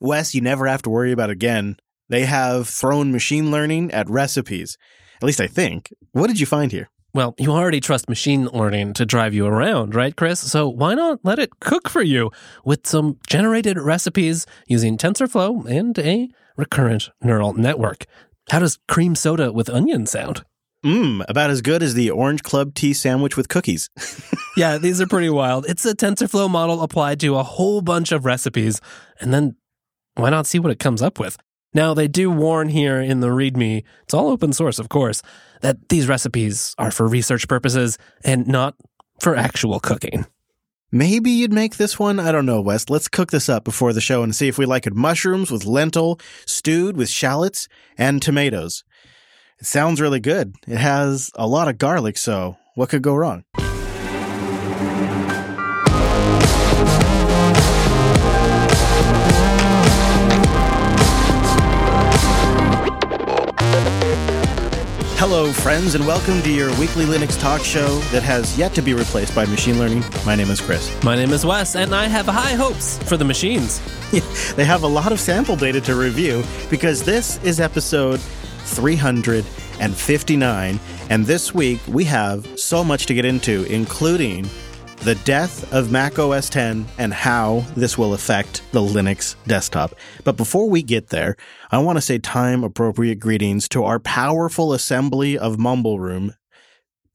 Wes, you never have to worry about again. They have thrown machine learning at recipes. At least I think. What did you find here? Well, you already trust machine learning to drive you around, right, Chris? So why not let it cook for you with some generated recipes using TensorFlow and a recurrent neural network? How does cream soda with onion sound? Mmm, about as good as the Orange Club tea sandwich with cookies. yeah, these are pretty wild. It's a TensorFlow model applied to a whole bunch of recipes, and then why not see what it comes up with? Now, they do warn here in the README, it's all open source, of course, that these recipes are for research purposes and not for actual cooking. Maybe you'd make this one. I don't know, Wes. Let's cook this up before the show and see if we like it. Mushrooms with lentil, stewed with shallots and tomatoes. It sounds really good. It has a lot of garlic, so what could go wrong? Hello, friends, and welcome to your weekly Linux talk show that has yet to be replaced by machine learning. My name is Chris. My name is Wes, and I have high hopes for the machines. they have a lot of sample data to review because this is episode 359, and this week we have so much to get into, including the death of Mac OS 10 and how this will affect the Linux desktop. But before we get there, I want to say time appropriate greetings to our powerful assembly of Mumble Room,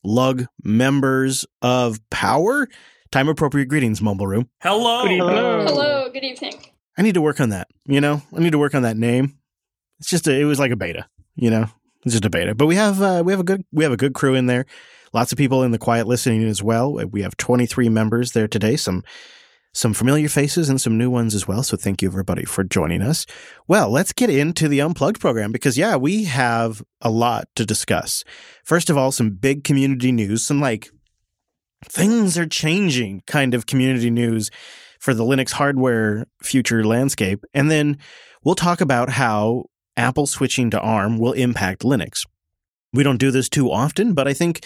lug members of power. Time appropriate greetings, Mumble Room. Hello. Good Hello. Hello. Good evening. I need to work on that. You know, I need to work on that name. It's just a, it was like a beta. You know, it's just a beta. But we have uh, we have a good we have a good crew in there. Lots of people in the quiet listening as well. Uh, we have 23 members there today. Some some familiar faces and some new ones as well. So thank you everybody for joining us. Well, let's get into the unplugged program because yeah, we have a lot to discuss. First of all, some big community news, some like things are changing kind of community news for the Linux hardware future landscape. And then we'll talk about how Apple switching to ARM will impact Linux. We don't do this too often, but I think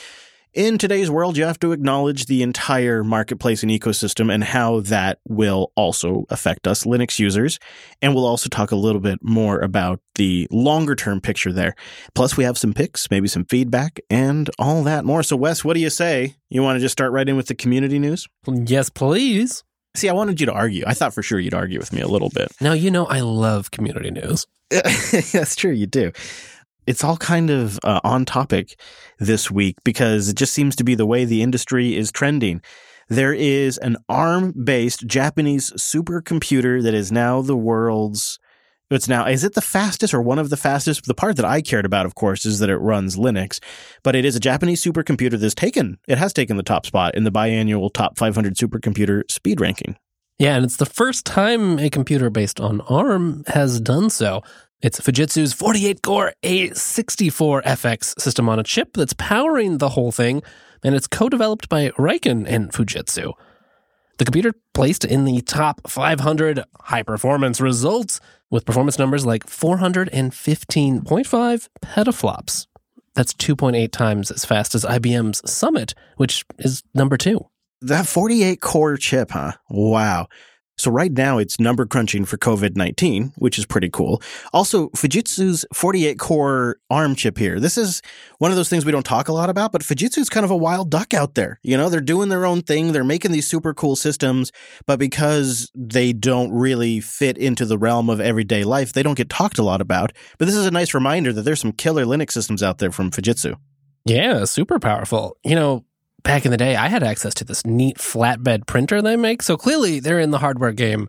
in today's world, you have to acknowledge the entire marketplace and ecosystem and how that will also affect us Linux users. And we'll also talk a little bit more about the longer term picture there. Plus, we have some picks, maybe some feedback, and all that more. So, Wes, what do you say? You want to just start right in with the community news? Yes, please. See, I wanted you to argue. I thought for sure you'd argue with me a little bit. Now, you know, I love community news. That's true, you do it's all kind of uh, on topic this week because it just seems to be the way the industry is trending. There is an ARM based Japanese supercomputer that is now the world's. It's now, is it the fastest or one of the fastest? The part that I cared about, of course, is that it runs Linux, but it is a Japanese supercomputer that's taken, it has taken the top spot in the biannual top 500 supercomputer speed ranking. Yeah, and it's the first time a computer based on ARM has done so. It's Fujitsu's 48 core A64FX system on a chip that's powering the whole thing, and it's co developed by Riken and Fujitsu. The computer placed in the top 500 high performance results with performance numbers like 415.5 petaflops. That's 2.8 times as fast as IBM's Summit, which is number two. That 48 core chip, huh? Wow. So right now it's number crunching for COVID-19, which is pretty cool. Also, Fujitsu's 48 core ARM chip here. This is one of those things we don't talk a lot about, but Fujitsu's kind of a wild duck out there. You know, they're doing their own thing. They're making these super cool systems, but because they don't really fit into the realm of everyday life, they don't get talked a lot about. But this is a nice reminder that there's some killer Linux systems out there from Fujitsu. Yeah, super powerful. You know, back in the day, I had access to this neat flatbed printer they make. So clearly, they're in the hardware game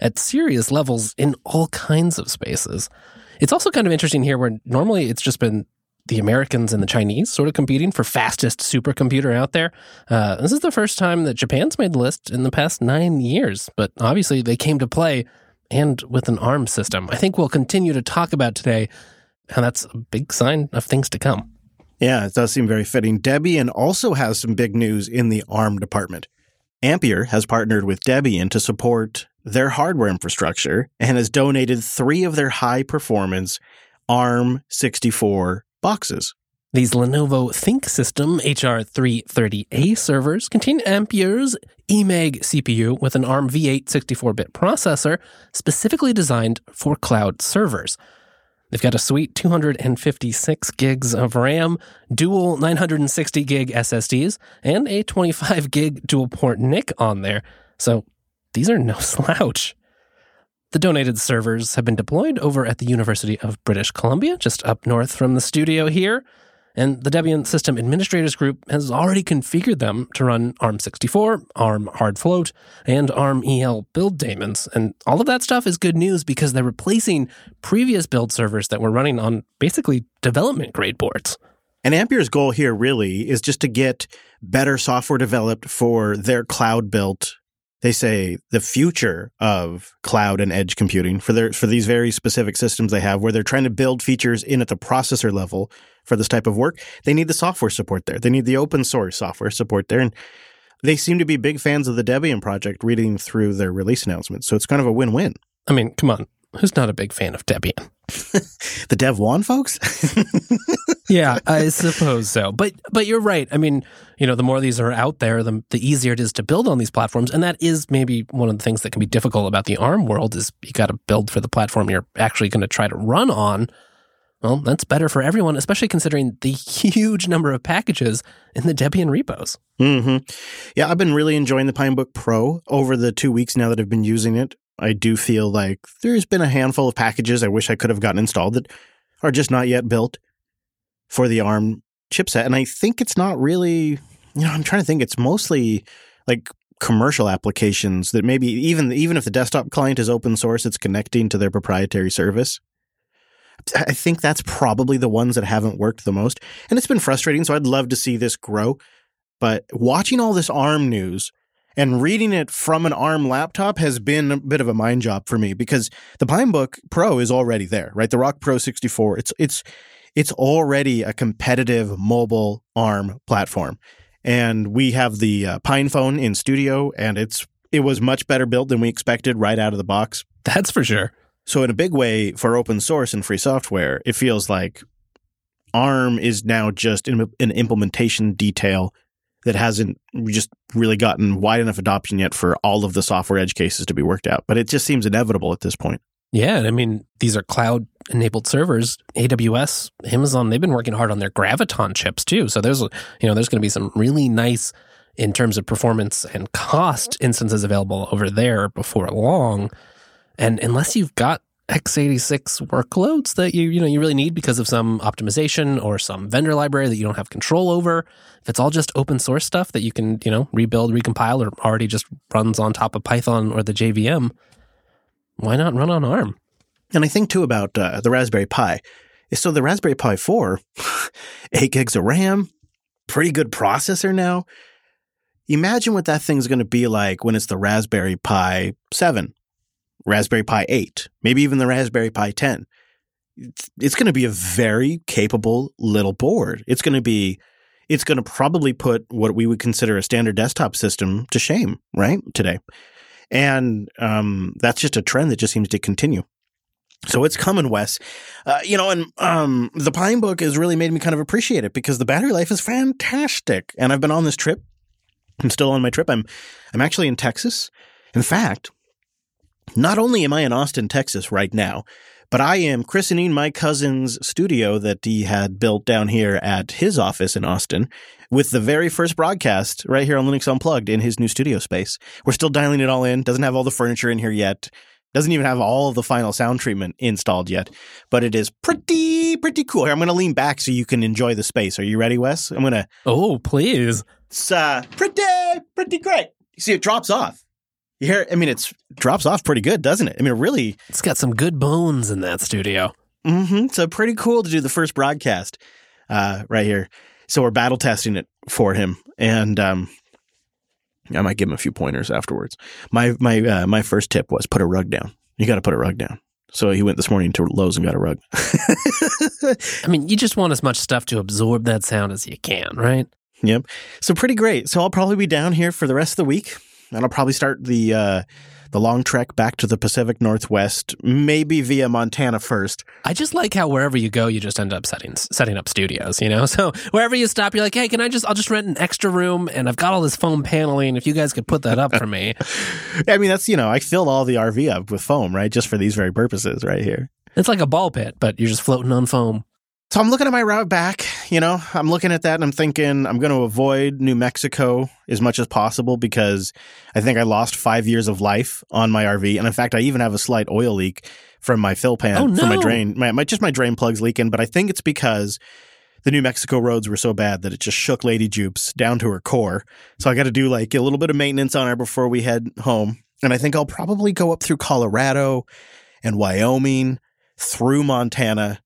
at serious levels in all kinds of spaces. It's also kind of interesting here where normally it's just been the Americans and the Chinese sort of competing for fastest supercomputer out there. Uh, this is the first time that Japan's made the list in the past nine years, but obviously they came to play and with an ARM system. I think we'll continue to talk about today and that's a big sign of things to come. Yeah, it does seem very fitting. Debian also has some big news in the ARM department. Ampere has partnered with Debian to support their hardware infrastructure and has donated three of their high performance ARM 64 boxes. These Lenovo ThinkSystem HR330A servers contain Ampere's eMag CPU with an ARM V8 64-bit processor specifically designed for cloud servers. They've got a sweet 256 gigs of RAM, dual 960 gig SSDs, and a 25 gig dual port NIC on there. So these are no slouch. The donated servers have been deployed over at the University of British Columbia, just up north from the studio here. And the Debian System Administrators Group has already configured them to run ARM64, ARM Hard Float, and ARM EL build daemons. And all of that stuff is good news because they're replacing previous build servers that were running on basically development grade boards. And Ampere's goal here really is just to get better software developed for their cloud built they say the future of cloud and edge computing for their for these very specific systems they have where they're trying to build features in at the processor level for this type of work they need the software support there they need the open source software support there and they seem to be big fans of the debian project reading through their release announcements so it's kind of a win-win i mean come on who's not a big fan of debian the Devuan folks yeah, I suppose so. But but you're right. I mean, you know, the more these are out there, the the easier it is to build on these platforms, and that is maybe one of the things that can be difficult about the ARM world is you got to build for the platform you're actually going to try to run on. Well, that's better for everyone, especially considering the huge number of packages in the Debian repos. Mm-hmm. Yeah, I've been really enjoying the Pinebook Pro over the two weeks now that I've been using it. I do feel like there's been a handful of packages I wish I could have gotten installed that are just not yet built for the ARM chipset. And I think it's not really, you know, I'm trying to think, it's mostly like commercial applications that maybe even even if the desktop client is open source, it's connecting to their proprietary service. I think that's probably the ones that haven't worked the most. And it's been frustrating. So I'd love to see this grow. But watching all this ARM news and reading it from an ARM laptop has been a bit of a mind job for me because the Pinebook Pro is already there, right? The Rock Pro 64. It's it's it's already a competitive mobile ARM platform. And we have the uh, Pine phone in studio, and it's it was much better built than we expected right out of the box. That's for sure. So, in a big way, for open source and free software, it feels like ARM is now just an implementation detail that hasn't just really gotten wide enough adoption yet for all of the software edge cases to be worked out. But it just seems inevitable at this point. Yeah, And I mean, these are cloud enabled servers. AWS, Amazon, they've been working hard on their Graviton chips too. So there's, you know, there's going to be some really nice in terms of performance and cost instances available over there before long. And unless you've got x86 workloads that you you know you really need because of some optimization or some vendor library that you don't have control over, if it's all just open source stuff that you can, you know, rebuild, recompile or already just runs on top of Python or the JVM, why not run on ARM? And I think too about uh, the Raspberry Pi. So the Raspberry Pi 4, 8 gigs of RAM, pretty good processor now. Imagine what that thing's going to be like when it's the Raspberry Pi 7, Raspberry Pi 8, maybe even the Raspberry Pi 10. It's, it's going to be a very capable little board. It's going to be it's going to probably put what we would consider a standard desktop system to shame, right? Today. And um, that's just a trend that just seems to continue. So it's coming, Wes. Uh, you know, and um, the Pinebook has really made me kind of appreciate it because the battery life is fantastic. And I've been on this trip. I'm still on my trip. I'm I'm actually in Texas. In fact, not only am I in Austin, Texas right now, but I am christening my cousin's studio that he had built down here at his office in Austin with the very first broadcast right here on Linux Unplugged in his new studio space. We're still dialing it all in. Doesn't have all the furniture in here yet. Doesn't even have all of the final sound treatment installed yet, but it is pretty, pretty cool. Here, I'm going to lean back so you can enjoy the space. Are you ready, Wes? I'm going to. Oh, please. It's uh, pretty, pretty great. You see, it drops off. You hear? I mean, it drops off pretty good, doesn't it? I mean, it really. It's got some good bones in that studio. Mm-hmm. So pretty cool to do the first broadcast uh, right here. So we're battle testing it for him, and um, I might give him a few pointers afterwards. My my uh, my first tip was put a rug down. You got to put a rug down. So he went this morning to Lowe's and got a rug. I mean, you just want as much stuff to absorb that sound as you can, right? Yep. So pretty great. So I'll probably be down here for the rest of the week. And I'll probably start the uh, the long trek back to the Pacific Northwest, maybe via Montana first. I just like how wherever you go, you just end up setting setting up studios. You know, so wherever you stop, you're like, hey, can I just I'll just rent an extra room, and I've got all this foam paneling. If you guys could put that up for me, I mean, that's you know, I filled all the RV up with foam, right, just for these very purposes, right here. it's like a ball pit, but you're just floating on foam. So I'm looking at my route back, you know, I'm looking at that and I'm thinking I'm going to avoid New Mexico as much as possible because I think I lost five years of life on my RV. And in fact, I even have a slight oil leak from my fill pan, Oh, from my drain, my, my, just my drain plugs leaking. But I think it's because the New Mexico roads were so bad that it just shook Lady Jupes down to her core. So I got to do like a little bit of maintenance on her before we head home. And I think I'll probably go up through Colorado and Wyoming, through Montana,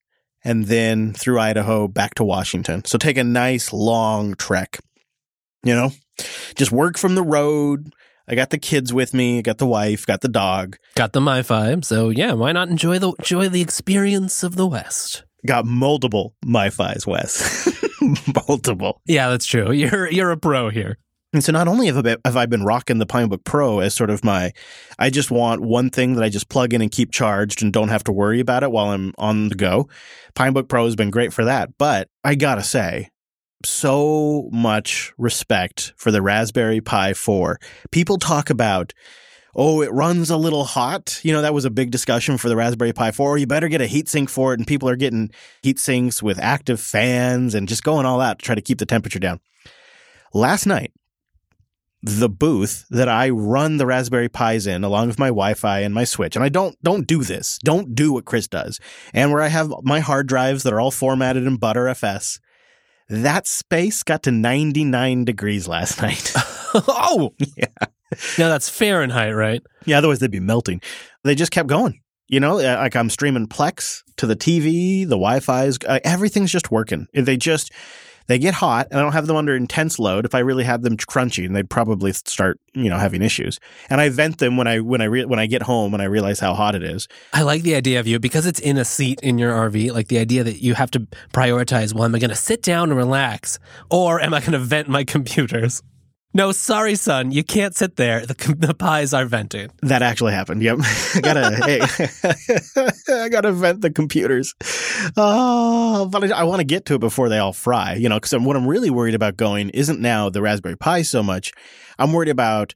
and then through Idaho back to Washington. So take a nice long trek. You know, just work from the road. I got the kids with me, I got the wife, got the dog, Got the MiFi, so yeah, why not enjoy the enjoy the experience of the West? got multiple MiFi's, Wes. multiple. Yeah, that's true. You're you're a pro here. And so not only have I, been, rocking the Pinebook Pro as sort of my, I just want one thing that I just plug in and keep charged and don't have to worry about it while I'm on the go. Pinebook Pro has been great for that. But I gotta say, so much respect for the Raspberry Pi 4. People talk about, oh, it runs a little hot. You know, that was a big discussion for the Raspberry Pi 4. You better get a heatsink for it. And people are getting heat sinks with active fans and just going all out to try to keep the temperature down. Last night, the booth that I run the Raspberry Pis in, along with my Wi-Fi and my Switch, and I don't don't do this. Don't do what Chris does. And where I have my hard drives that are all formatted in Btrfs, that space got to 99 degrees last night. oh, Yeah. Now that's Fahrenheit, right? yeah, otherwise they'd be melting. They just kept going. You know, uh, like I'm streaming Plex to the TV, the Wi-Fi's, uh, everything's just working. They just they get hot, and I don't have them under intense load. If I really had them crunchy, and they'd probably start, you know, having issues. And I vent them when I when I re- when I get home and I realize how hot it is. I like the idea of you because it's in a seat in your RV. Like the idea that you have to prioritize. Well, am I going to sit down and relax, or am I going to vent my computers? No, sorry, son, you can't sit there. The, the pies are venting. That actually happened. Yep, I gotta hey, I gotta vent the computers. Oh, but I, I want to get to it before they all fry. You know, because what I'm really worried about going isn't now the Raspberry Pi so much. I'm worried about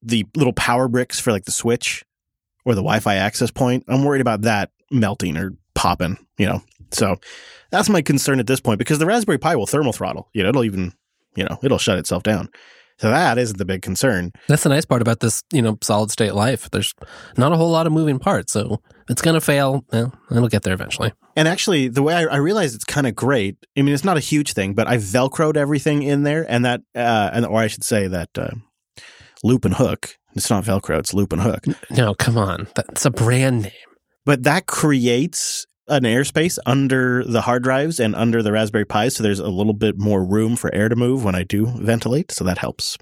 the little power bricks for like the switch or the Wi-Fi access point. I'm worried about that melting or popping. You know, so that's my concern at this point because the Raspberry Pi will thermal throttle. You know, it'll even you know it'll shut itself down. So that isn't the big concern. That's the nice part about this, you know, solid state life. There's not a whole lot of moving parts, so it's going to fail. Well, it'll get there eventually. And actually, the way I, I realize it's kind of great. I mean, it's not a huge thing, but I velcroed everything in there, and that, uh, and or I should say that uh, loop and hook. It's not Velcro; it's loop and hook. No, come on, that's a brand name. But that creates an airspace under the hard drives and under the Raspberry Pis, so there's a little bit more room for air to move when I do ventilate. So that helps.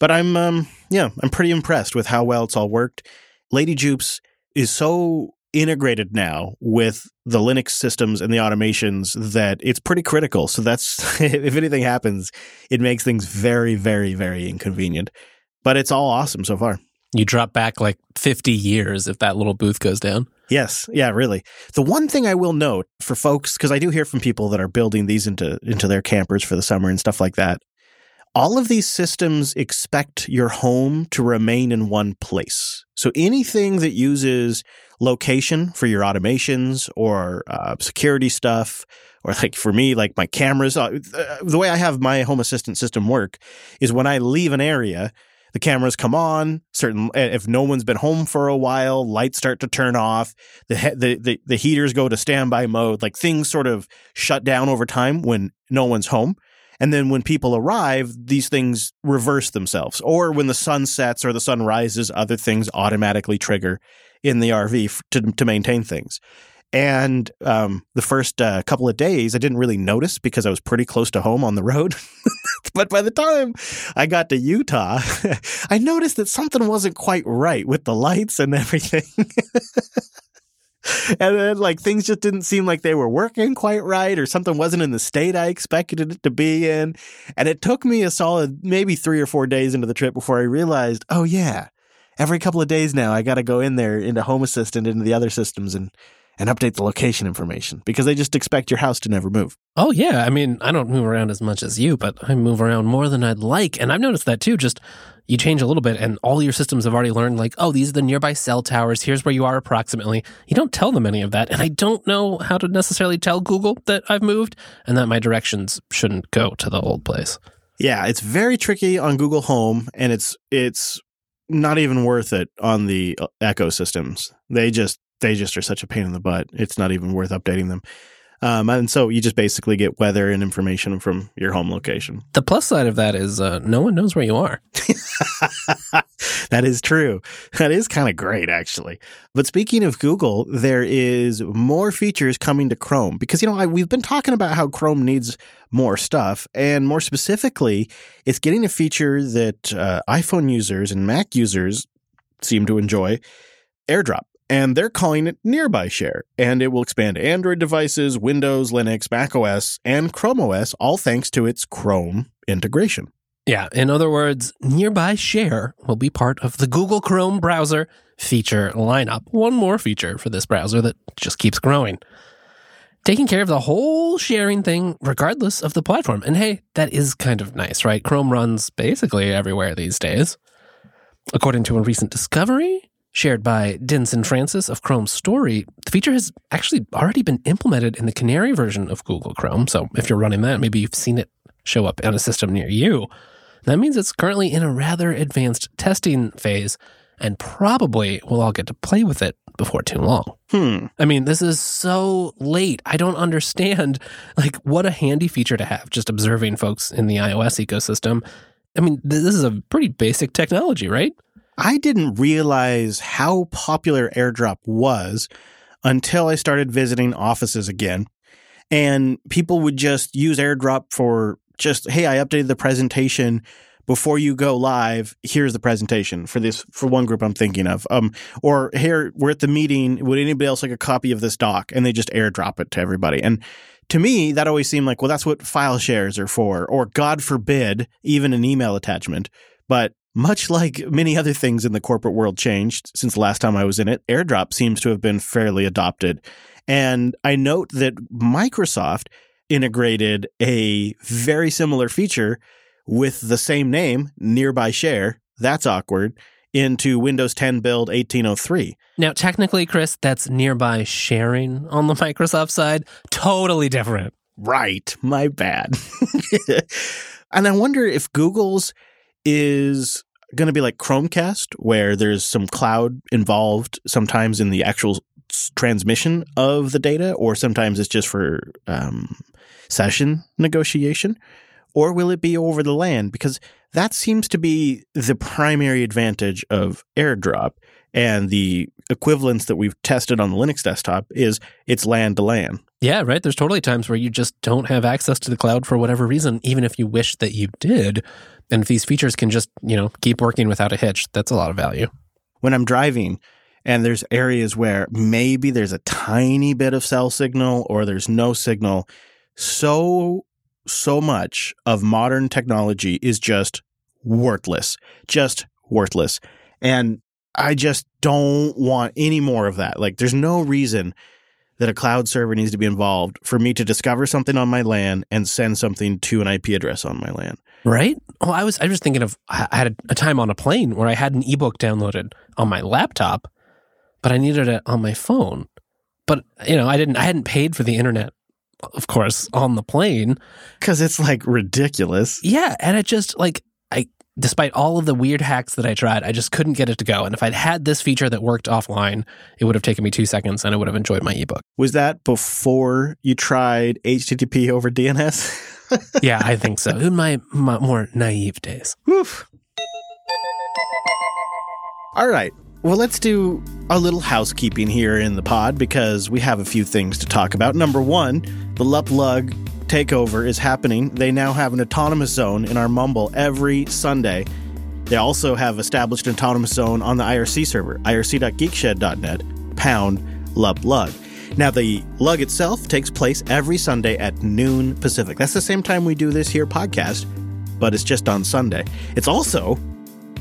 But I'm, um, yeah, I'm pretty impressed with how well it's all worked. Lady Jupes is so integrated now with the Linux systems and the automations that it's pretty critical. So that's if anything happens, it makes things very, very, very inconvenient. But it's all awesome so far. You drop back like 50 years if that little booth goes down. Yes, yeah, really. The one thing I will note for folks, because I do hear from people that are building these into into their campers for the summer and stuff like that. All of these systems expect your home to remain in one place. So anything that uses location for your automations or uh, security stuff, or like for me, like my cameras, uh, the way I have my home assistant system work is when I leave an area, the cameras come on certain if no one's been home for a while lights start to turn off the he- the the, the heaters go to standby mode like things sort of shut down over time when no one's home. And then when people arrive these things reverse themselves. Or when the sun sets or the sun rises other things automatically trigger in the RV to to maintain things and um, the first uh, couple of days, I didn't really notice because I was pretty close to home on the road. but by the time I got to Utah, I noticed that something wasn't quite right with the lights and everything. and then like things just didn't seem like they were working quite right or something wasn't in the state I expected it to be in. And it took me a solid maybe three or four days into the trip before I realized, oh yeah, every couple of days now I got to go in there into Home Assistant into the other systems and and update the location information because they just expect your house to never move. Oh, yeah. I mean, I don't move around as much as you, but I move around more than I'd like. And I've noticed that too. Just you change a little bit, and all your systems have already learned, like, oh, these are the nearby cell towers. Here's where you are approximately. You don't tell them any of that. And I don't know how to necessarily tell Google that I've moved and that my directions shouldn't go to the old place. Yeah, it's very tricky on Google Home, and it's it's not even worth it on the uh, Echo systems. They just they just are such a pain in the butt. It's not even worth updating them. Um, and so you just basically get weather and information from your home location. The plus side of that is uh, no one knows where you are. that is true. That is kind of great, actually. But speaking of Google, there is more features coming to Chrome because, you know, I, we've been talking about how Chrome needs more stuff. And more specifically, it's getting a feature that uh, iPhone users and Mac users seem to enjoy AirDrop and they're calling it Nearby Share, and it will expand Android devices, Windows, Linux, Mac OS, and Chrome OS, all thanks to its Chrome integration. Yeah, in other words, Nearby Share will be part of the Google Chrome browser feature lineup. One more feature for this browser that just keeps growing. Taking care of the whole sharing thing, regardless of the platform. And hey, that is kind of nice, right? Chrome runs basically everywhere these days. According to a recent discovery, shared by Dinsan Francis of Chrome Story, the feature has actually already been implemented in the Canary version of Google Chrome. So if you're running that, maybe you've seen it show up on a system near you. That means it's currently in a rather advanced testing phase and probably we'll all get to play with it before too long. Hmm. I mean, this is so late. I don't understand like what a handy feature to have just observing folks in the iOS ecosystem. I mean, this is a pretty basic technology, right? I didn't realize how popular AirDrop was until I started visiting offices again. And people would just use AirDrop for just, hey, I updated the presentation before you go live. Here's the presentation for this, for one group I'm thinking of. Um, or here, we're at the meeting. Would anybody else like a copy of this doc? And they just AirDrop it to everybody. And to me, that always seemed like, well, that's what file shares are for, or God forbid, even an email attachment. But much like many other things in the corporate world changed since the last time I was in it, AirDrop seems to have been fairly adopted. And I note that Microsoft integrated a very similar feature with the same name, Nearby Share. That's awkward. Into Windows 10 build 1803. Now, technically, Chris, that's nearby sharing on the Microsoft side. Totally different. Right. My bad. and I wonder if Google's is going to be like Chromecast, where there's some cloud involved sometimes in the actual transmission of the data, or sometimes it's just for um, session negotiation? Or will it be over the land? Because that seems to be the primary advantage of AirDrop. And the equivalence that we've tested on the Linux desktop is it's LAN to LAN. Yeah, right. There's totally times where you just don't have access to the cloud for whatever reason, even if you wish that you did. And if these features can just, you know, keep working without a hitch, that's a lot of value. When I'm driving and there's areas where maybe there's a tiny bit of cell signal or there's no signal, so so much of modern technology is just worthless, just worthless. And I just don't want any more of that. Like there's no reason that a cloud server needs to be involved for me to discover something on my LAN and send something to an IP address on my LAN. Right? Well, I was I was thinking of I had a time on a plane where I had an ebook downloaded on my laptop, but I needed it on my phone. But you know, I didn't I hadn't paid for the internet, of course, on the plane because it's like ridiculous. Yeah, and it just like despite all of the weird hacks that I tried, I just couldn't get it to go. And if I'd had this feature that worked offline, it would have taken me two seconds and I would have enjoyed my ebook. Was that before you tried HTTP over DNS? yeah, I think so. In my, my more naive days. Woof. All right. Well, let's do a little housekeeping here in the pod because we have a few things to talk about. Number one, the Luplug takeover is happening. They now have an autonomous zone in our Mumble every Sunday. They also have established an autonomous zone on the IRC server, irc.geekshed.net, pound Lub Lug. Now, the lug itself takes place every Sunday at noon Pacific. That's the same time we do this here podcast, but it's just on Sunday. It's also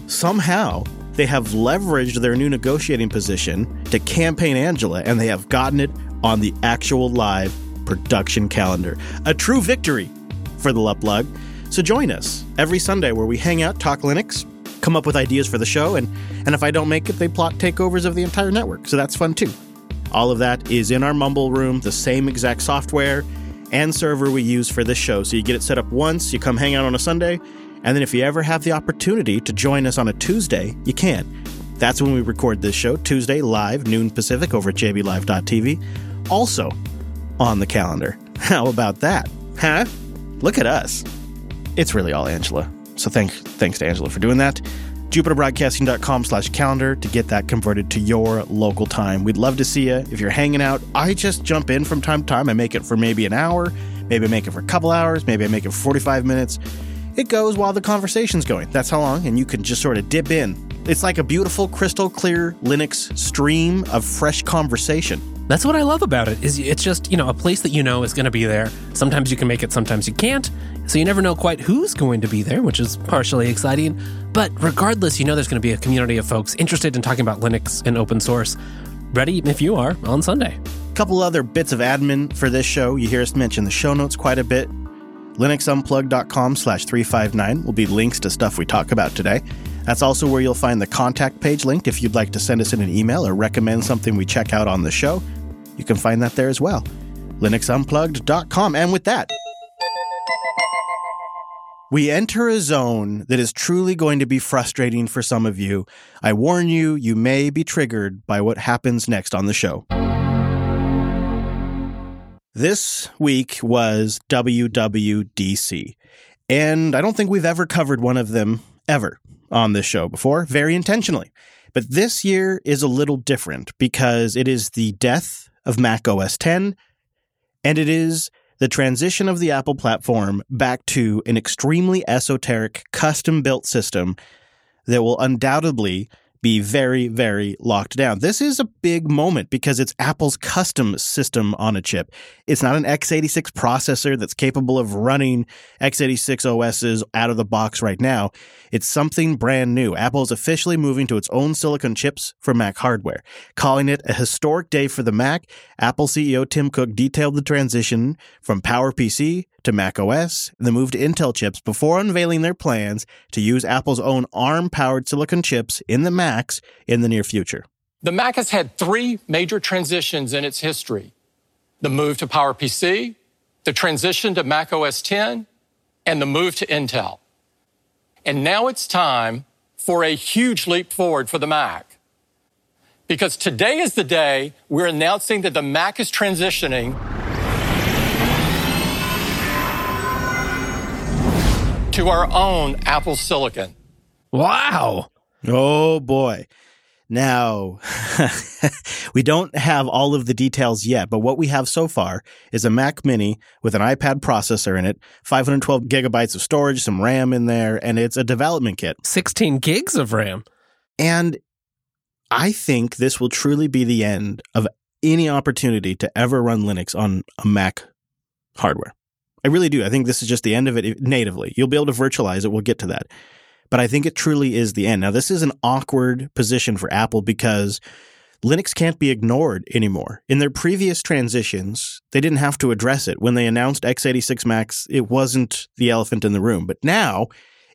somehow they have leveraged their new negotiating position to campaign Angela, and they have gotten it on the actual live production calendar. A true victory for the Lub Lug. So join us every Sunday where we hang out, talk Linux, come up with ideas for the show, and, and if I don't make it, they plot takeovers of the entire network. So that's fun too. All of that is in our Mumble room, the same exact software and server we use for this show. So you get it set up once, you come hang out on a Sunday, and then if you ever have the opportunity to join us on a Tuesday, you can. That's when we record this show, Tuesday, live, noon Pacific, over at jblive.tv. Also on the calendar. How about that? Huh? Look at us. It's really all Angela. So thank, thanks to Angela for doing that jupiterbroadcasting.com slash calendar to get that converted to your local time. We'd love to see you. If you're hanging out, I just jump in from time to time. I make it for maybe an hour, maybe I make it for a couple hours, maybe I make it for 45 minutes. It goes while the conversation's going. That's how long, and you can just sort of dip in. It's like a beautiful, crystal clear Linux stream of fresh conversation. That's what I love about it. Is it's just you know a place that you know is going to be there. Sometimes you can make it, sometimes you can't. So you never know quite who's going to be there, which is partially exciting. But regardless, you know there's going to be a community of folks interested in talking about Linux and open source. Ready if you are on Sunday. A couple other bits of admin for this show. You hear us mention the show notes quite a bit. linuxunplugged.com slash 359 will be links to stuff we talk about today. That's also where you'll find the contact page linked if you'd like to send us in an email or recommend something we check out on the show. You can find that there as well. linuxunplugged.com. And with that, we enter a zone that is truly going to be frustrating for some of you. I warn you, you may be triggered by what happens next on the show. This week was WWDC, and I don't think we've ever covered one of them ever on this show before, very intentionally. But this year is a little different because it is the death of Mac OS X, and it is the transition of the Apple platform back to an extremely esoteric, custom built system that will undoubtedly be very, very locked down. This is a big moment because it's Apple's custom system on a chip. It's not an x86 processor that's capable of running x86 OSs out of the box right now. It's something brand new. Apple is officially moving to its own silicon chips for Mac hardware. Calling it a historic day for the Mac, Apple CEO Tim Cook detailed the transition from PowerPC to Mac OS and the move to Intel chips before unveiling their plans to use Apple's own ARM powered silicon chips in the Macs in the near future. The Mac has had three major transitions in its history the move to PowerPC, the transition to Mac OS 10, and the move to Intel. And now it's time for a huge leap forward for the Mac. Because today is the day we're announcing that the Mac is transitioning to our own Apple Silicon. Wow. Oh boy. Now, we don't have all of the details yet, but what we have so far is a Mac Mini with an iPad processor in it, 512 gigabytes of storage, some RAM in there, and it's a development kit. 16 gigs of RAM. And I think this will truly be the end of any opportunity to ever run Linux on a Mac hardware. I really do. I think this is just the end of it natively. You'll be able to virtualize it. We'll get to that. But I think it truly is the end. Now, this is an awkward position for Apple because Linux can't be ignored anymore. In their previous transitions, they didn't have to address it. When they announced x86 Macs, it wasn't the elephant in the room. But now,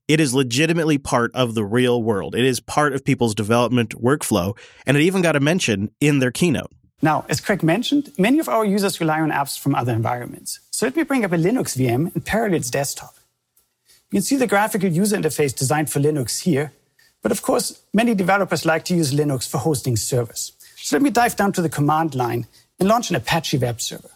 it is legitimately part of the real world. It is part of people's development workflow, and it even got a mention in their keynote. Now, as Craig mentioned, many of our users rely on apps from other environments. So let me bring up a Linux VM and Parallels Desktop. You can see the graphical user interface designed for Linux here. But of course, many developers like to use Linux for hosting servers. So let me dive down to the command line and launch an Apache web server.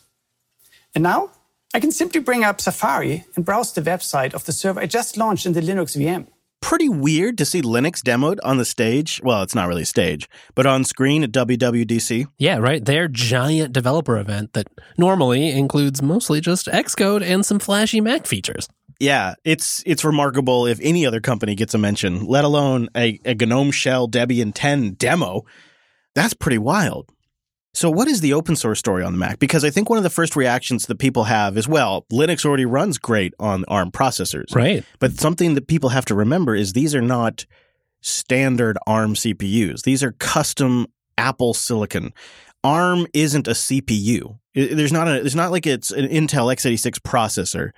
And now I can simply bring up Safari and browse the website of the server I just launched in the Linux VM pretty weird to see Linux demoed on the stage. Well, it's not really a stage, but on screen at WWDC. Yeah, right. Their giant developer event that normally includes mostly just Xcode and some flashy Mac features. Yeah, it's it's remarkable if any other company gets a mention, let alone a, a GNOME Shell Debian 10 demo. That's pretty wild. So, what is the open source story on the Mac? Because I think one of the first reactions that people have is, well, Linux already runs great on ARM processors. Right. But something that people have to remember is these are not standard ARM CPUs. These are custom Apple silicon. ARM isn't a CPU. There's not a there's not like it's an Intel x86 processor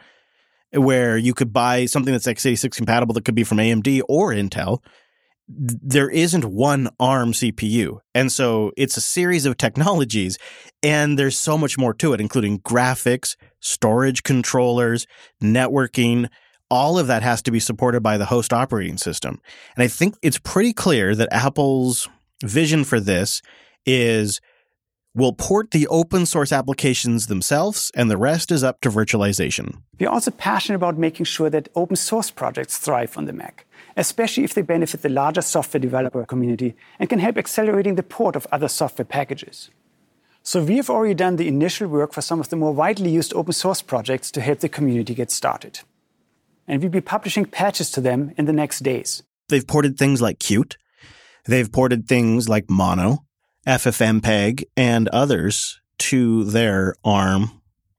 where you could buy something that's x86 compatible that could be from AMD or Intel there isn't one ARM CPU. And so it's a series of technologies, and there's so much more to it, including graphics, storage controllers, networking. All of that has to be supported by the host operating system. And I think it's pretty clear that Apple's vision for this is we'll port the open source applications themselves, and the rest is up to virtualization. We're also passionate about making sure that open source projects thrive on the Mac especially if they benefit the larger software developer community and can help accelerating the port of other software packages. So we have already done the initial work for some of the more widely used open source projects to help the community get started. And we'll be publishing patches to them in the next days. They've ported things like Qt. They've ported things like Mono, FFmpeg, and others to their ARM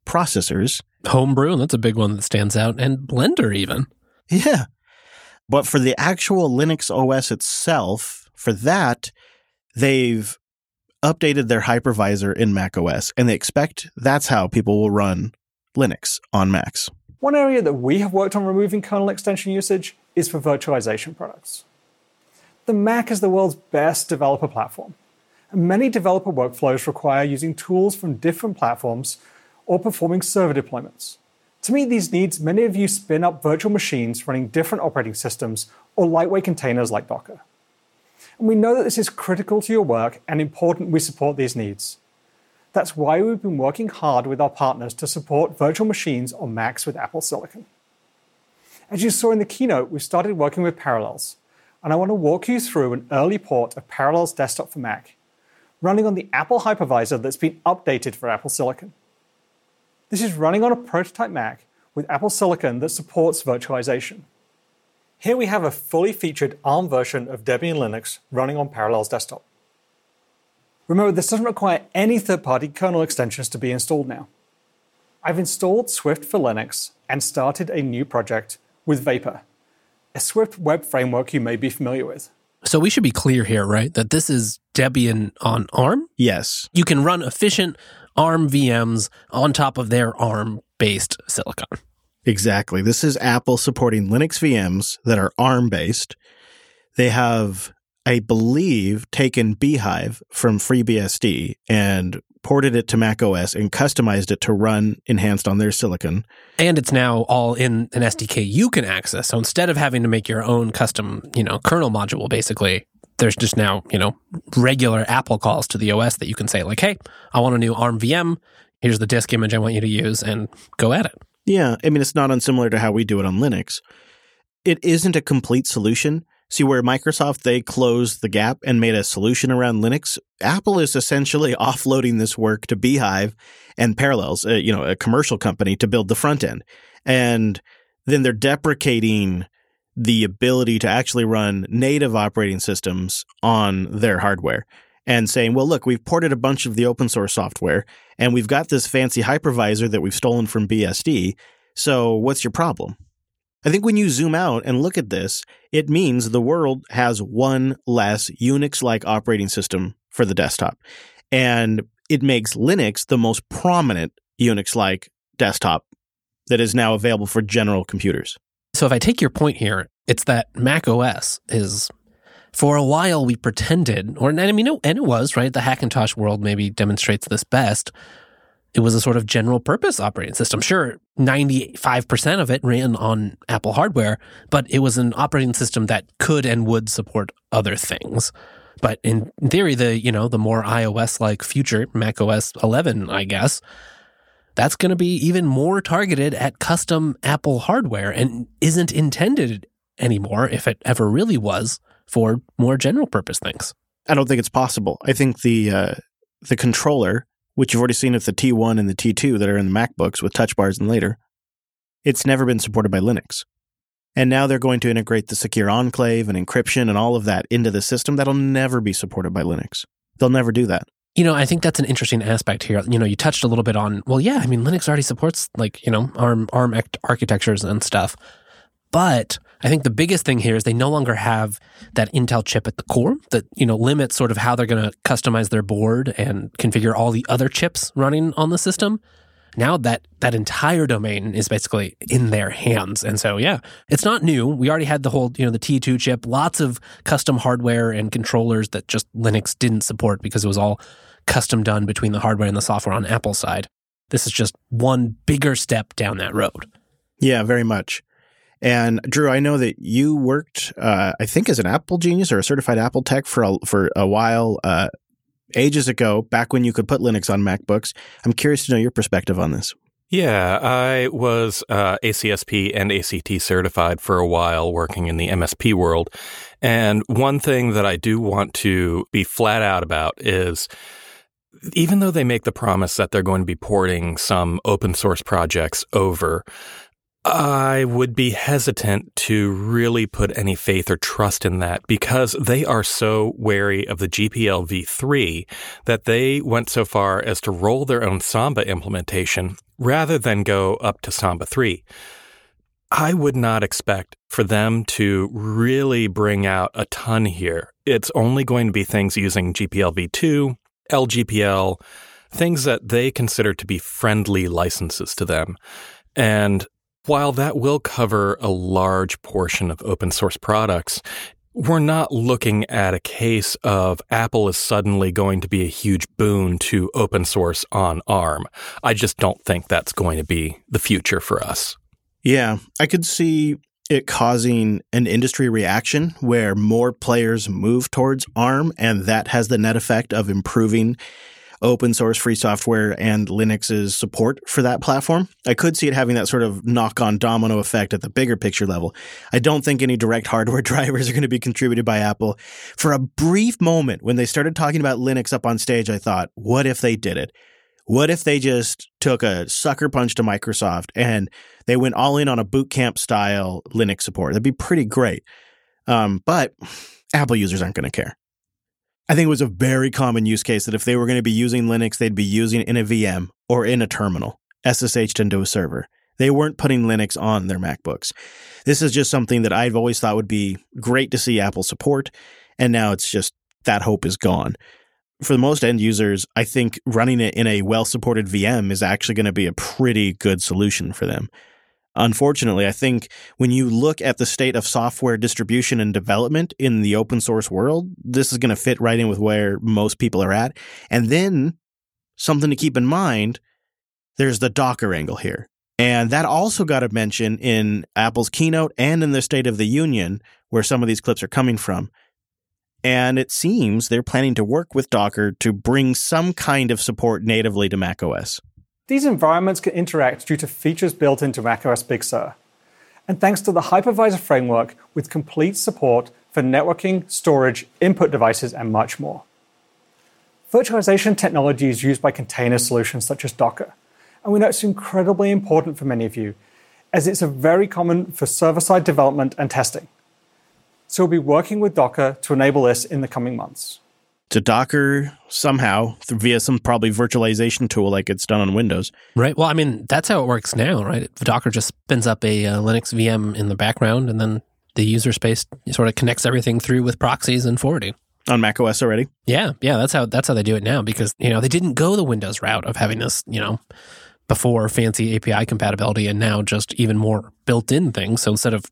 processors. Homebrew, that's a big one that stands out, and Blender even. Yeah. But for the actual Linux OS itself, for that, they've updated their hypervisor in Mac OS, and they expect that's how people will run Linux on Macs. One area that we have worked on removing kernel extension usage is for virtualization products. The Mac is the world's best developer platform, and many developer workflows require using tools from different platforms or performing server deployments. To meet these needs, many of you spin up virtual machines running different operating systems or lightweight containers like Docker. And we know that this is critical to your work and important we support these needs. That's why we've been working hard with our partners to support virtual machines on Macs with Apple Silicon. As you saw in the keynote, we started working with Parallels, and I want to walk you through an early port of Parallels Desktop for Mac, running on the Apple hypervisor that's been updated for Apple Silicon. This is running on a prototype Mac with Apple Silicon that supports virtualization. Here we have a fully featured ARM version of Debian Linux running on Parallels Desktop. Remember, this doesn't require any third party kernel extensions to be installed now. I've installed Swift for Linux and started a new project with Vapor, a Swift web framework you may be familiar with. So we should be clear here, right? That this is Debian on ARM? Yes. You can run efficient ARM VMs on top of their ARM based silicon. Exactly. This is Apple supporting Linux VMs that are ARM based. They have, I believe, taken bhyve from FreeBSD and ported it to Mac OS and customized it to run enhanced on their silicon. And it's now all in an SDK you can access. So instead of having to make your own custom, you know, kernel module, basically, there's just now, you know, regular Apple calls to the OS that you can say, like, hey, I want a new ARM VM. Here's the disk image I want you to use and go at it. Yeah. I mean, it's not unsimilar to how we do it on Linux. It isn't a complete solution. See, where Microsoft, they closed the gap and made a solution around Linux, Apple is essentially offloading this work to bhyve and Parallels, uh, you know, a commercial company to build the front end. And then they're deprecating the ability to actually run native operating systems on their hardware and saying, well, look, we've ported a bunch of the open source software and we've got this fancy hypervisor that we've stolen from BSD. So what's your problem? I think when you zoom out and look at this, it means the world has one less Unix like operating system for the desktop. And it makes Linux the most prominent Unix like desktop that is now available for general computers. So if I take your point here, it's that Mac OS is for a while we pretended, or and I mean, and it was right. The Hackintosh world maybe demonstrates this best. It was a sort of general purpose operating system. Sure, ninety five percent of it ran on Apple hardware, but it was an operating system that could and would support other things. But in theory, the you know the more iOS like future Mac OS eleven, I guess, that's going to be even more targeted at custom Apple hardware and isn't intended anymore, if it ever really was, for more general purpose things. I don't think it's possible. I think the uh, the controller, which you've already seen with the T1 and the T2 that are in the MacBooks with touch bars and later, it's never been supported by Linux. And now they're going to integrate the secure enclave and encryption and all of that into the system that'll never be supported by Linux. They'll never do that. You know, I think that's an interesting aspect here. You know, you touched a little bit on, well, yeah, I mean, Linux already supports like, you know, ARM, ARM architectures and stuff. But I think the biggest thing here is they no longer have that Intel chip at the core that, you know, limits sort of how they're going to customize their board and configure all the other chips running on the system. Now that that entire domain is basically in their hands. And so, yeah, it's not new. We already had the whole, you know, the T2 chip, lots of custom hardware and controllers that just Linux didn't support because it was all custom done between the hardware and the software on Apple side. This is just one bigger step down that road. Yeah, very much. And Drew, I know that you worked, uh, I think, as an Apple genius or a certified Apple tech for a, for a while, uh, ages ago, back when you could put Linux on MacBooks. I'm curious to know your perspective on this. Yeah, I was uh, ACSP and ACT certified for a while working in the MSP world. And one thing that I do want to be flat out about is even though they make the promise that they're going to be porting some open source projects over, I would be hesitant to really put any faith or trust in that because they are so wary of the GPL v3 that they went so far as to roll their own Samba implementation rather than go up to Samba 3. I would not expect for them to really bring out a ton here. It's only going to be things using GPL v2, LGPL, things that they consider to be friendly licenses to them. And while that will cover a large portion of open source products, we're not looking at a case of Apple is suddenly going to be a huge boon to open source on ARM. I just don't think that's going to be the future for us. Yeah, I could see it causing an industry reaction where more players move towards ARM, and that has the net effect of improving open source free software and Linux's support for that platform. I could see it having that sort of knock on domino effect at the bigger picture level. I don't think any direct hardware drivers are going to be contributed by Apple. For a brief moment, when they started talking about Linux up on stage, I thought, what if they did it? What if they just took a sucker punch to Microsoft and they went all in on a boot camp style Linux support? That'd be pretty great. Um, but Apple users aren't going to care. I think it was a very common use case that if they were going to be using Linux, they'd be using it in a VM or in a terminal, SSH into a server. They weren't putting Linux on their MacBooks. This is just something that I've always thought would be great to see Apple support. And now it's just that hope is gone. For the most end users, I think running it in a well supported VM is actually going to be a pretty good solution for them. Unfortunately, I think when you look at the state of software distribution and development in the open source world, this is going to fit right in with where most people are at. And then something to keep in mind there's the Docker angle here. And that also got a mention in Apple's keynote and in the State of the Union, where some of these clips are coming from. And it seems they're planning to work with Docker to bring some kind of support natively to macOS. These environments can interact due to features built into macOS Big Sur, and thanks to the hypervisor framework with complete support for networking, storage, input devices, and much more. Virtualization technology is used by container solutions such as Docker, and we know it's incredibly important for many of you, as it's very common for server side development and testing. So we'll be working with Docker to enable this in the coming months to Docker somehow via some probably virtualization tool like it's done on Windows. Right. Well, I mean, that's how it works now, right? The Docker just spins up a uh, Linux VM in the background and then the user space sort of connects everything through with proxies and forwarding. On Mac OS already? Yeah, yeah, that's how that's how they do it now because, you know, they didn't go the Windows route of having this, you know, before fancy API compatibility and now just even more built-in things. So instead of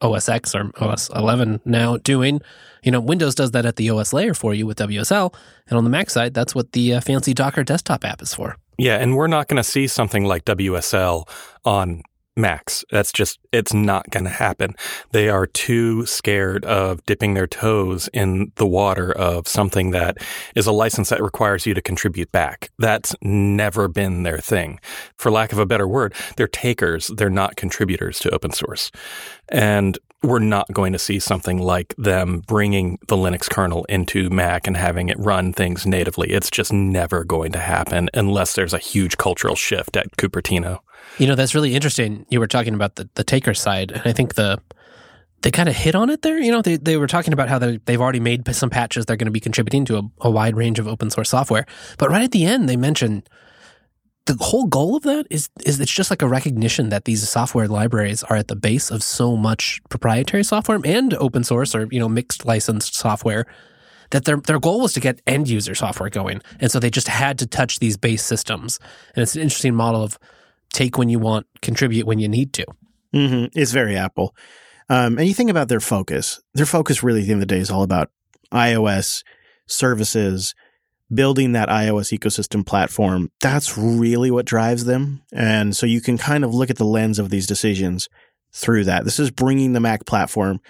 OS X or OS 11 now doing. You know, Windows does that at the OS layer for you with WSL. And on the Mac side, that's what the uh, fancy Docker desktop app is for. Yeah. And we're not going to see something like WSL on Macs. That's just, it's not going to happen. They are too scared of dipping their toes in the water of something that is a license that requires you to contribute back. That's never been their thing. For lack of a better word, they're takers. They're not contributors to open source. And we're not going to see something like them bringing the Linux kernel into Mac and having it run things natively. It's just never going to happen unless there's a huge cultural shift at Cupertino. You know, that's really interesting. You were talking about the, the taker side. And I think the they kind of hit on it there. You know, they, they were talking about how they, they've already made some patches they're going to be contributing to a, a wide range of open source software. But right at the end, they mentioned the whole goal of that is is it's just like a recognition that these software libraries are at the base of so much proprietary software and open source or you know mixed licensed software that their their goal was to get end user software going and so they just had to touch these base systems and it's an interesting model of take when you want contribute when you need to mm-hmm. it's very apple um, and you think about their focus their focus really at the end of the day is all about ios services building that iOS ecosystem platform, that's really what drives them. And so you can kind of look at the lens of these decisions through that. This is bringing the Mac platform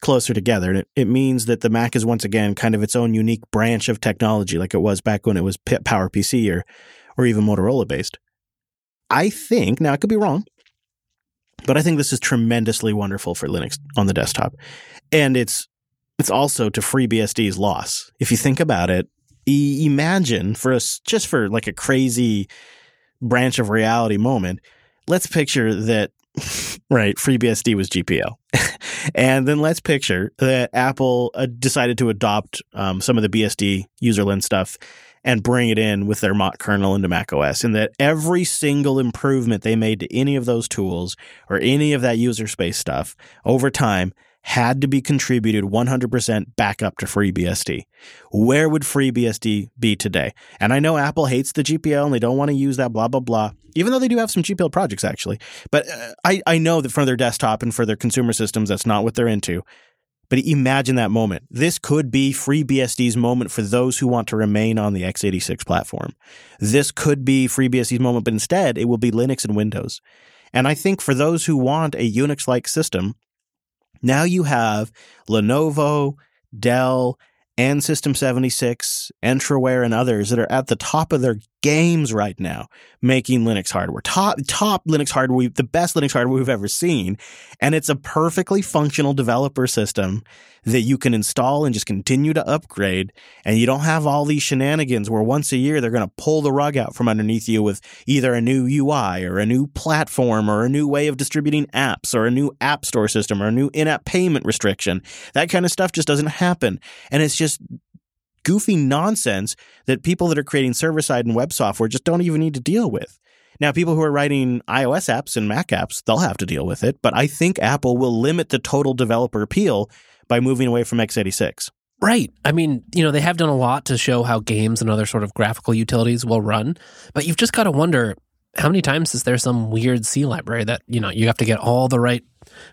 closer together. It, it means that the Mac is once again kind of its own unique branch of technology, like it was back when it was PowerPC or, or even Motorola based. I think, now I could be wrong, but I think this is tremendously wonderful for Linux on the desktop. And it's it's also to FreeBSD's loss. If you think about it, imagine for us, just for like a crazy branch of reality moment, let's picture that, right, FreeBSD was GPL. and then let's picture that Apple uh, decided to adopt um, some of the BSD userland stuff and bring it in with their Mach kernel into macOS, and that every single improvement they made to any of those tools or any of that user space stuff over time had to be contributed 100% back up to FreeBSD. Where would FreeBSD be today? And I know Apple hates the GPL and they don't want to use that blah, blah, blah, even though they do have some GPL projects actually. But uh, I, I know that for their desktop and for their consumer systems, that's not what they're into. But imagine that moment. This could be FreeBSD's moment for those who want to remain on the x86 platform. This could be FreeBSD's moment, but instead it will be Linux and Windows. And I think for those who want a Unix like system, now you have Lenovo, Dell, and System 76, Entroware, and others that are at the top of their games right now making Linux hardware. Top top Linux hardware, the best Linux hardware we've ever seen, and it's a perfectly functional developer system that you can install and just continue to upgrade. And you don't have all these shenanigans where once a year they're going to pull the rug out from underneath you with either a new UI or a new platform or a new way of distributing apps or a new app store system or a new in-app payment restriction. That kind of stuff just doesn't happen. And it's just goofy nonsense that people that are creating server side and web software just don't even need to deal with. Now, people who are writing iOS apps and Mac apps, they'll have to deal with it, but I think Apple will limit the total developer appeal by moving away from x86. Right. I mean, you know, they have done a lot to show how games and other sort of graphical utilities will run, but you've just got to wonder how many times is there some weird C library that, you know, you have to get all the right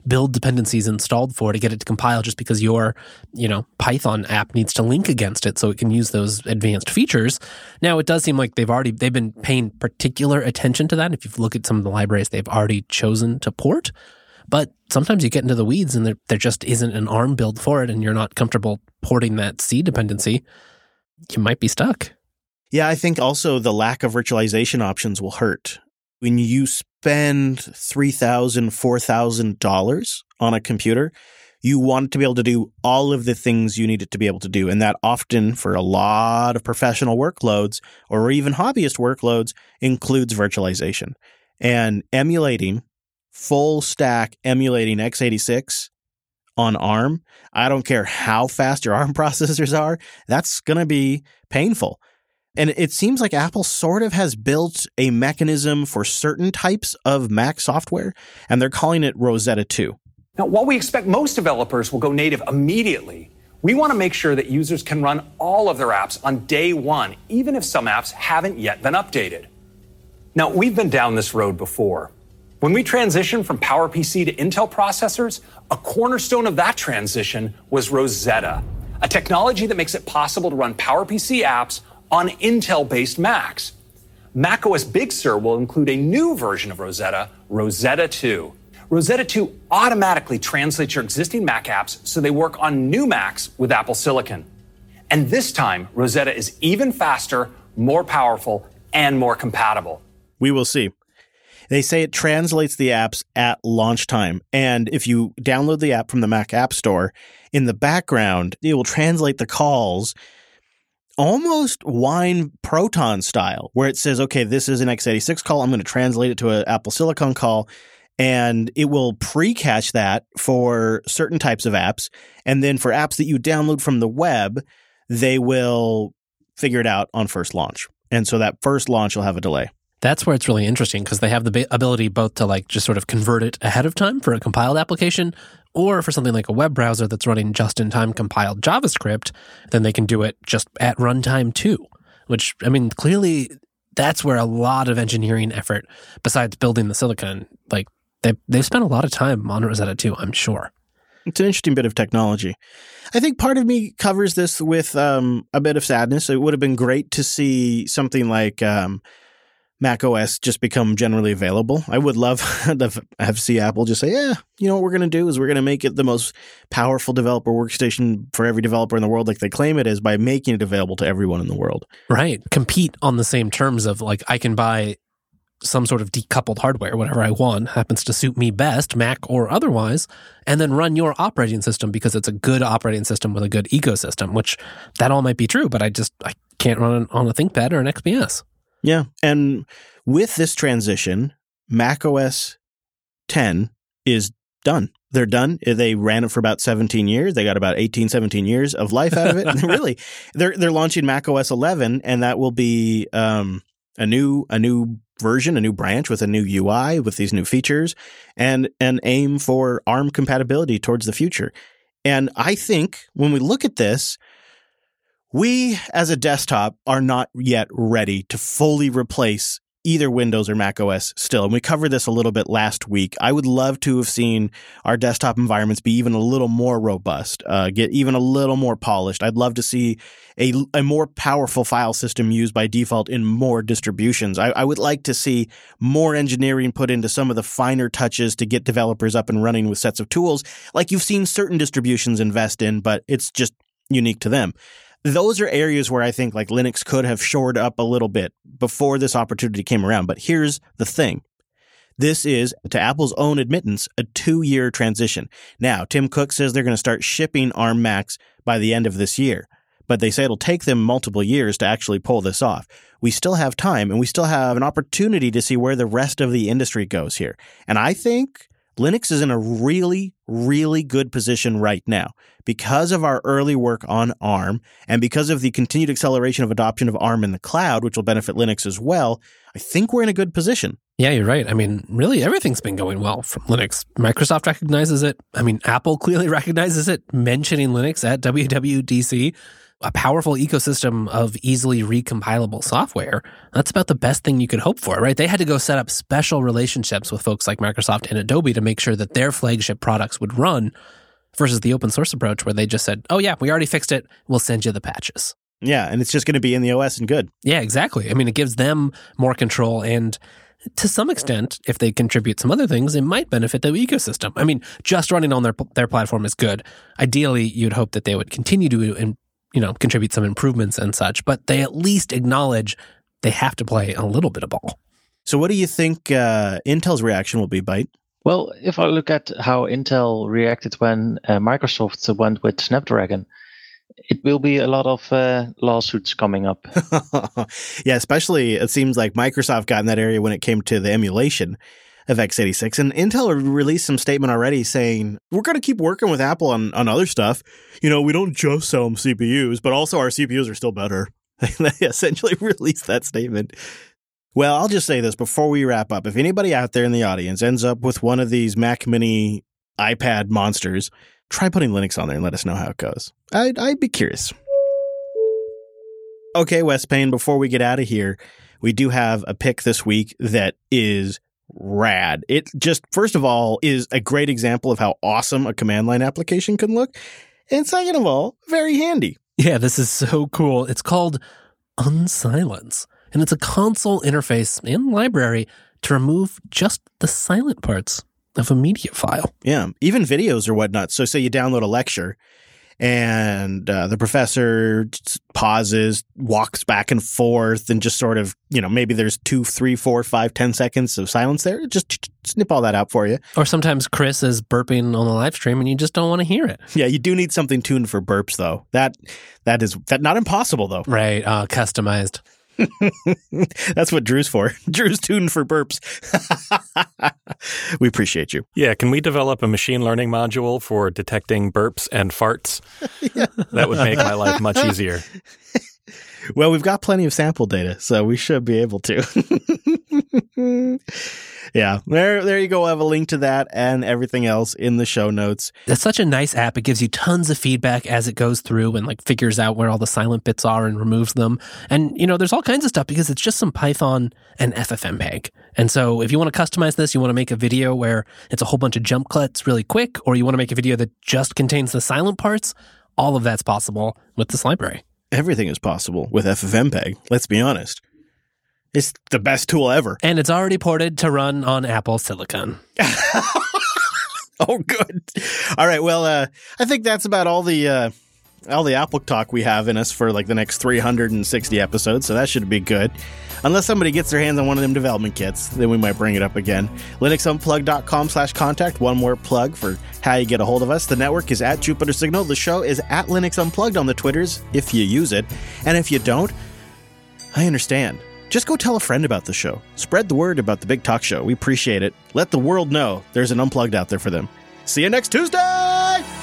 build dependencies installed for to get it to compile just because your, you know, Python app needs to link against it so it can use those advanced features. Now, it does seem like they've already they've been paying particular attention to that. If you look at some of the libraries they've already chosen to port, but sometimes you get into the weeds and there, there just isn't an ARM build for it and you're not comfortable porting that C dependency, you might be stuck. Yeah, I think also the lack of virtualization options will hurt. When you spend $3,000, $4,000 on a computer, you want to be able to do all of the things you need it to be able to do. And that often, for a lot of professional workloads or even hobbyist workloads, includes virtualization. And emulating full stack emulating x86 on ARM, I don't care how fast your ARM processors are, that's going to be painful. And it seems like Apple sort of has built a mechanism for certain types of Mac software, and they're calling it Rosetta 2. Now, while we expect most developers will go native immediately, we want to make sure that users can run all of their apps on day one, even if some apps haven't yet been updated. Now, we've been down this road before. When we transitioned from PowerPC to Intel processors, a cornerstone of that transition was Rosetta, a technology that makes it possible to run PowerPC apps on Intel based Macs. macOS Big Sur will include a new version of Rosetta, Rosetta 2. Rosetta 2 automatically translates your existing Mac apps so they work on new Macs with Apple Silicon. And this time, Rosetta is even faster, more powerful, and more compatible. We will see. They say it translates the apps at launch time. And if you download the app from the Mac App Store, in the background, it will translate the calls almost wine proton style, where it says, okay, this is an x86 call. I'm going to translate it to an Apple Silicon call. and it will pre-cache that for certain types of apps and then for apps that you download from the web they will figure it out on first launch and so that first launch will have a delay That's where it's really interesting because they have the ability both to like just sort of convert it ahead of time for a compiled application or for something like a web browser that's running just in time compiled JavaScript, then they can do it just at runtime too. Which, I mean, clearly that's where a lot of engineering effort, besides building the silicon, like they, they've spent a lot of time on Rosetta 2, I'm sure. It's an interesting bit of technology. I think part of me covers this with um, a bit of sadness. It would have been great to see something like um, Mac OS just become generally available. I would love to have see Apple just say, "Yeah, you know what we're going to do is we're going to make it the most powerful developer workstation for every developer in the world, like they claim it is, by making it available to everyone in the world." Right. Compete on the same terms of like, I can buy some sort of decoupled hardware, whatever I want, happens to suit me best, Mac or otherwise, and then run your operating system because it's a good operating system with a good ecosystem, which that all might be true, but I just I can't run on a ThinkPad or an XPS. Yeah, and with this transition, Mac OS 10 is done. They're done. They ran it for about 17 years. They got about 18, 17 years of life out of it. really, they're they're launching Mac OS 11, and that will be um, a new a new version, a new branch with a new UI with these new features, and an aim for ARM compatibility towards the future. And I think when we look at this, we as a desktop are not yet ready to fully replace either Windows or Mac OS still. And we covered this a little bit last week. I would love to have seen our desktop environments be even a little more robust, uh, get even a little more polished. I'd love to see a, a more powerful file system used by default in more distributions. I, I would like to see more engineering put into some of the finer touches to get developers up and running with sets of tools like you've seen certain distributions invest in, but it's just unique to them those are areas where I think like Linux could have shored up a little bit before this opportunity came around. But here's the thing. This is, to Apple's own admittance, a two year transition. Now, Tim Cook says they're going to start shipping ARM Macs by the end of this year, but they say it'll take them multiple years to actually pull this off. We still have time and we still have an opportunity to see where the rest of the industry goes here. And I think Linux is in a really, really good position right now because of our early work on ARM and because of the continued acceleration of adoption of ARM in the cloud, which will benefit Linux as well. I think we're in a good position. Yeah, you're right. I mean, really, everything's been going well from Linux. Microsoft recognizes it. I mean, Apple clearly recognizes it, mentioning Linux at WWDC a powerful ecosystem of easily recompilable software, that's about the best thing you could hope for, right? They had to go set up special relationships with folks like Microsoft and Adobe to make sure that their flagship products would run versus the open source approach where they just said, oh, yeah, we already fixed it. We'll send you the patches. Yeah, and it's just going to be in the OS and good. Yeah, exactly. I mean, it gives them more control and to some extent, if they contribute some other things, it might benefit the ecosystem. I mean, just running on their their platform is good. Ideally, you'd hope that they would continue to you know, contribute some improvements and such, but they at least acknowledge they have to play a little bit of ball. So, what do you think uh, Intel's reaction will be, Byte? Well, if I look at how Intel reacted when uh, Microsoft went with Snapdragon, it will be a lot of uh, lawsuits coming up. yeah, especially it seems like Microsoft got in that area when it came to the emulation of x86. And Intel released some statement already saying, we're going to keep working with Apple on, on other stuff. You know, we don't just sell them CPUs, but also our CPUs are still better. they essentially released that statement. Well, I'll just say this before we wrap up. If anybody out there in the audience ends up with one of these Mac Mini iPad monsters, try putting Linux on there and let us know how it goes. I'd, I'd be curious. Okay, Wes Payne, before we get out of here, we do have a pick this week that is rad. It just, first of all, is a great example of how awesome a command line application can look. And second of all, very handy. Yeah, this is so cool. It's called Unsilence, and it's a console interface and library to remove just the silent parts of a media file. Yeah, even videos or whatnot. So, say you download a lecture and uh, the professor pauses, walks back and forth, and just sort of, you know, maybe there's two, three, four, five, ten seconds of silence there. Just snip all that out for you. Or sometimes Chris is burping on the live stream, and you just don't want to hear it. Yeah, you do need something tuned for burps, though. That that is that not impossible though. Right, uh, customized. That's what Drew's for. Drew's tuned for burps. we appreciate you. Yeah, can we develop a machine learning module for detecting burps and farts? That would make my life much easier. Well, we've got plenty of sample data, so we should be able to. yeah, there, there you go. I have a link to that and everything else in the show notes. It's such a nice app. It gives you tons of feedback as it goes through and like figures out where all the silent bits are and removes them. And you know, there's all kinds of stuff because it's just some Python and FFmpeg. And so if you want to customize this, you want to make a video where it's a whole bunch of jump cuts really quick, or you want to make a video that just contains the silent parts, all of that's possible with this library. Everything is possible with FFmpeg. Let's be honest. It's the best tool ever. And it's already ported to run on Apple Silicon. Oh, good. All right. Well, uh, I think that's about all the uh, all the Apple talk we have in us for like the next 360 episodes. So that should be good. Unless somebody gets their hands on one of them development kits, then we might bring it up again. LinuxUnplugged.com slash contact. One more plug for how you get a hold of us. The network is at Jupiter Signal. The show is at Linux Unplugged on the Twitters if you use it. And if you don't, I understand. Just go tell a friend about the show. Spread the word about the Big Talk Show. We appreciate it. Let the world know there's an unplugged out there for them. See you next Tuesday!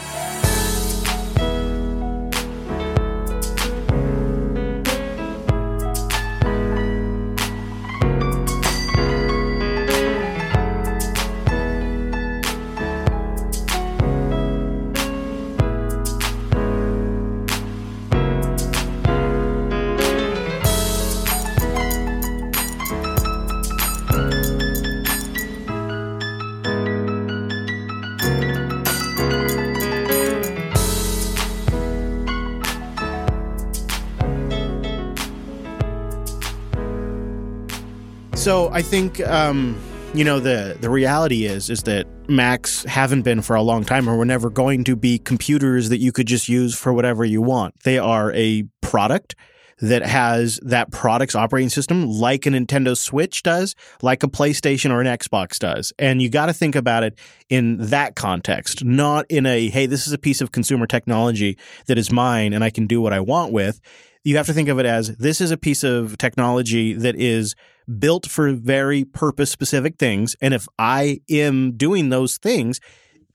So I think um, you know the the reality is is that Macs haven't been for a long time, or were never going to be computers that you could just use for whatever you want. They are a product that has that product's operating system like a Nintendo Switch does, like a PlayStation or an Xbox does. And you got to think about it in that context, not in a, hey, this is a piece of consumer technology that is mine and I can do what I want with. You have to think of it as this is a piece of technology that is built for very purpose specific things. And if I am doing those things,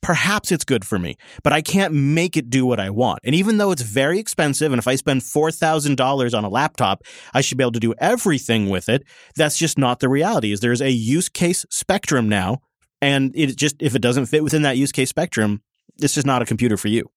perhaps it's good for me, but I can't make it do what I want. And even though it's very expensive, and if I spend $4,000 on a laptop, I should be able to do everything with it. That's just not the reality is there's a use case spectrum now. And it just, if it doesn't fit within that use case spectrum, it's just not a computer for you.